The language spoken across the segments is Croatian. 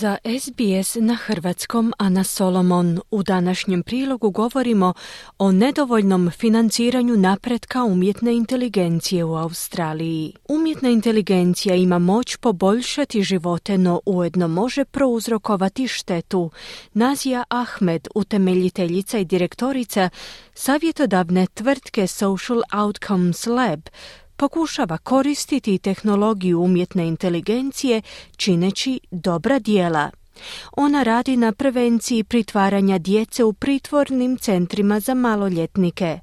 Za SBS na hrvatskom Ana Solomon u današnjem prilogu govorimo o nedovoljnom financiranju napretka umjetne inteligencije u Australiji. Umjetna inteligencija ima moć poboljšati živote, no ujedno može prouzrokovati štetu. Nazija Ahmed, utemeljiteljica i direktorica savjetodavne tvrtke Social Outcomes Lab, pokušava koristiti tehnologiju umjetne inteligencije čineći dobra dijela. Ona radi na prevenciji pritvaranja djece u pritvornim centrima za maloljetnike.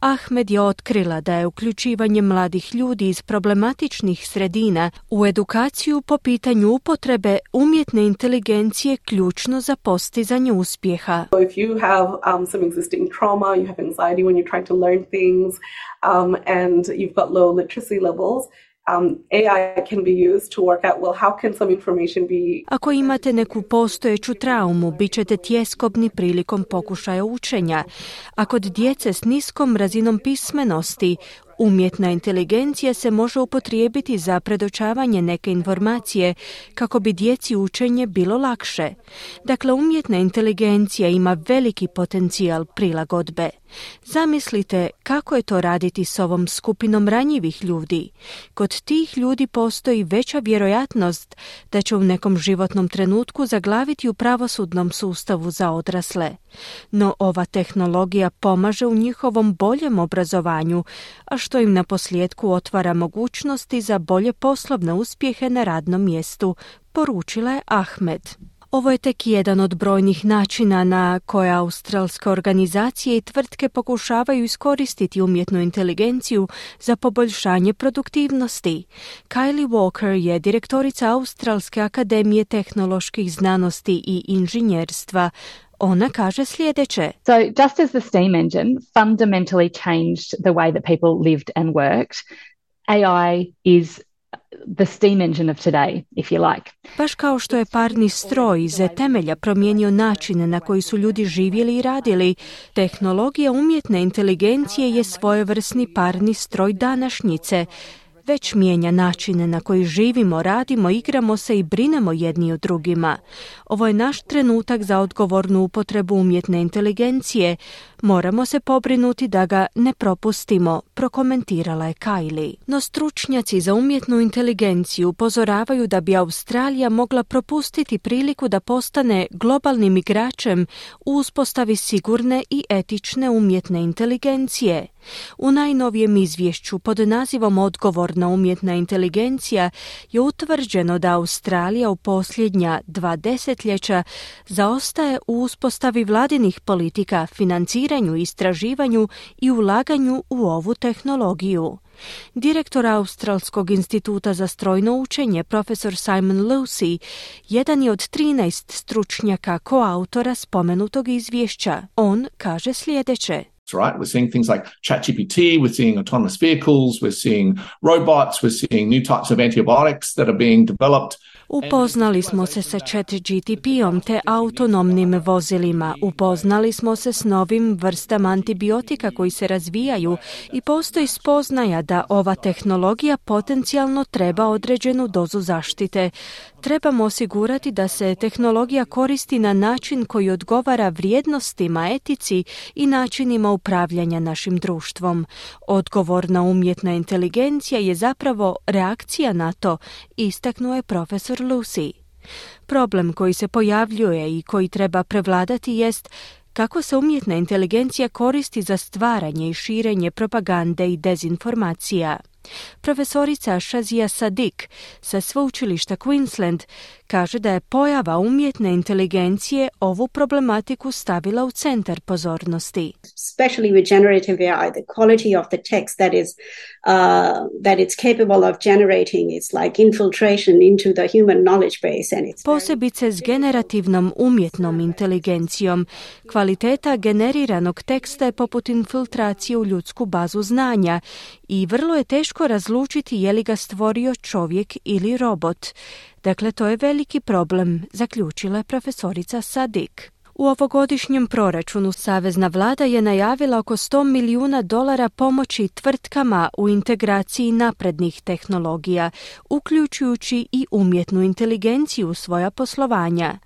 Ahmed je otkrila da je uključivanje mladih ljudi iz problematičnih sredina u edukaciju po pitanju upotrebe umjetne inteligencije ključno za postizanje uspjeha. If you have um, some existing trauma, you have anxiety when you're trying to learn things, um, and you've got low literacy levels, um. Ako imate neku postojeću traumu, bit ćete tjeskobni prilikom pokušaja učenja. A kod djece s niskom razinom pismenosti, Umjetna inteligencija se može upotrijebiti za predočavanje neke informacije kako bi djeci učenje bilo lakše. Dakle, umjetna inteligencija ima veliki potencijal prilagodbe. Zamislite kako je to raditi s ovom skupinom ranjivih ljudi. Kod tih ljudi postoji veća vjerojatnost da će u nekom životnom trenutku zaglaviti u pravosudnom sustavu za odrasle. No ova tehnologija pomaže u njihovom boljem obrazovanju, a što im na posljedku otvara mogućnosti za bolje poslovne uspjehe na radnom mjestu, poručila je Ahmed. Ovo je tek jedan od brojnih načina na koje australske organizacije i tvrtke pokušavaju iskoristiti umjetnu inteligenciju za poboljšanje produktivnosti. Kylie Walker je direktorica Australske akademije tehnoloških znanosti i inženjerstva. Ona kaže sljedeće. So just as the steam engine fundamentally changed the way that people lived and worked, AI is the steam engine of today, if you like. Baš kao što je parni stroj iz temelja promijenio način na koji su ljudi živjeli i radili, tehnologija umjetne inteligencije je svojevrsni parni stroj današnjice već mijenja načine na koji živimo, radimo, igramo se i brinemo jedni o drugima. Ovo je naš trenutak za odgovornu upotrebu umjetne inteligencije. Moramo se pobrinuti da ga ne propustimo, prokomentirala je Kylie. No stručnjaci za umjetnu inteligenciju upozoravaju da bi Australija mogla propustiti priliku da postane globalnim igračem u uspostavi sigurne i etične umjetne inteligencije. U najnovijem izvješću pod nazivom Odgovorna umjetna inteligencija je utvrđeno da Australija u posljednja dva desetljeća zaostaje u uspostavi vladinih politika, financiranju, istraživanju i ulaganju u ovu tehnologiju. Direktor Australskog instituta za strojno učenje, profesor Simon Lucy, jedan je od 13 stručnjaka koautora spomenutog izvješća. On kaže sljedeće right? We're seeing things like ChatGPT, we're seeing autonomous vehicles, we're seeing robots, we're seeing new types of antibiotics that are being developed. Upoznali smo se sa chat GTP-om te autonomnim vozilima. Upoznali smo se s novim vrstama antibiotika koji se razvijaju i postoji spoznaja da ova tehnologija potencijalno treba određenu dozu zaštite. Trebamo osigurati da se tehnologija koristi na način koji odgovara vrijednostima, etici i načinima upravljanja našim društvom. Odgovorna umjetna inteligencija je zapravo reakcija na to, istaknuo je profesor Lucy. Problem koji se pojavljuje i koji treba prevladati jest kako se umjetna inteligencija koristi za stvaranje i širenje propagande i dezinformacija. Profesorica Shazia Sadik sa sveučilišta Queensland kaže da je pojava umjetne inteligencije ovu problematiku stavila u centar pozornosti. Especially with generative AI, the quality of the text that is uh, that it's capable of generating is like infiltration into the human knowledge base and it's Posebice s generativnom umjetnom inteligencijom, kvaliteta generiranog teksta je poput infiltracije u ljudsku bazu znanja i vrlo je teško razlučiti je li ga stvorio čovjek ili robot. Dakle, to je veliki problem, zaključila je profesorica Sadik. U ovogodišnjem proračunu Savezna vlada je najavila oko 100 milijuna dolara pomoći tvrtkama u integraciji naprednih tehnologija, uključujući i umjetnu inteligenciju svoja poslovanja.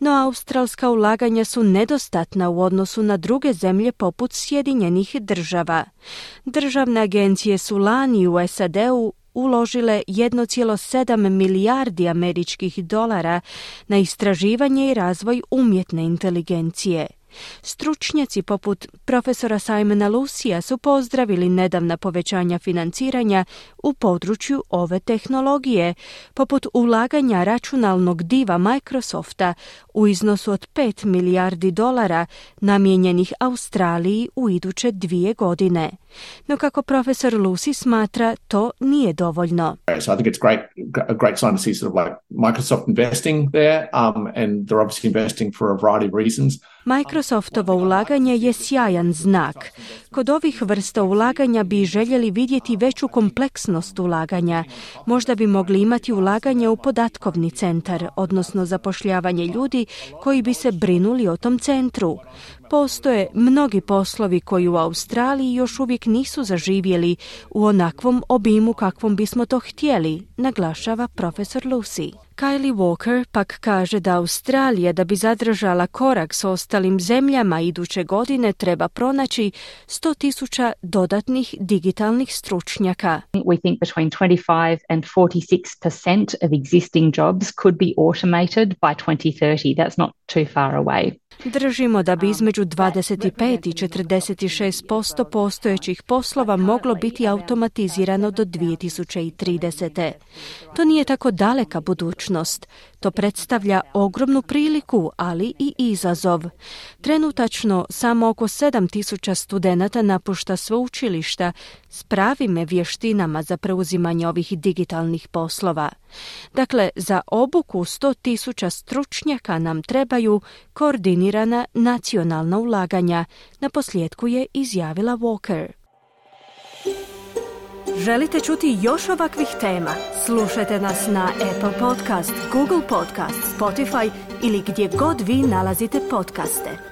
No australska ulaganja su nedostatna u odnosu na druge zemlje poput Sjedinjenih država. Državne agencije su lani u SAD-u uložile 1,7 milijardi američkih dolara na istraživanje i razvoj umjetne inteligencije. Stručnjaci poput profesora Simona Lucija su pozdravili nedavna povećanja financiranja u području ove tehnologije, poput ulaganja računalnog diva Microsofta u iznosu od 5 milijardi dolara namijenjenih Australiji u iduće dvije godine. No kako profesor Lucy smatra, to nije dovoljno. So I think it's great, a great sign to see sort of like Microsoft investing there, um, and they're obviously investing for a variety of reasons. Microsoftovo ulaganje je sjajan znak. Kod ovih vrsta ulaganja bi željeli vidjeti veću kompleksnost ulaganja. Možda bi mogli imati ulaganje u podatkovni centar, odnosno zapošljavanje ljudi koji bi se brinuli o tom centru. Postoje mnogi poslovi koji u Australiji još uvijek nisu zaživjeli u onakvom obimu kakvom bismo to htjeli, naglašava profesor Lucy. Kylie Walker pak kaže da Australija da bi zadržala korak s ostalim zemljama iduće godine treba pronaći 100.000 dodatnih digitalnih stručnjaka. We think between 25 and 46% of existing jobs could be automated by 2030. That's not too far away. Držimo da bi između 25 i 46% postojećih poslova moglo biti automatizirano do 2030. To nije tako daleka budućnost. To predstavlja ogromnu priliku, ali i izazov. Trenutačno samo oko 7000 studenata napušta sveučilišta s pravim vještinama za preuzimanje ovih digitalnih poslova. Dakle, za obuku 100.000 stručnjaka nam trebaju koordinirana nacionalna ulaganja, na posljedku je izjavila Walker. Želite čuti još ovakvih tema? Slušajte nas na Apple Podcast, Google Podcast, Spotify ili gdje god vi nalazite podcaste.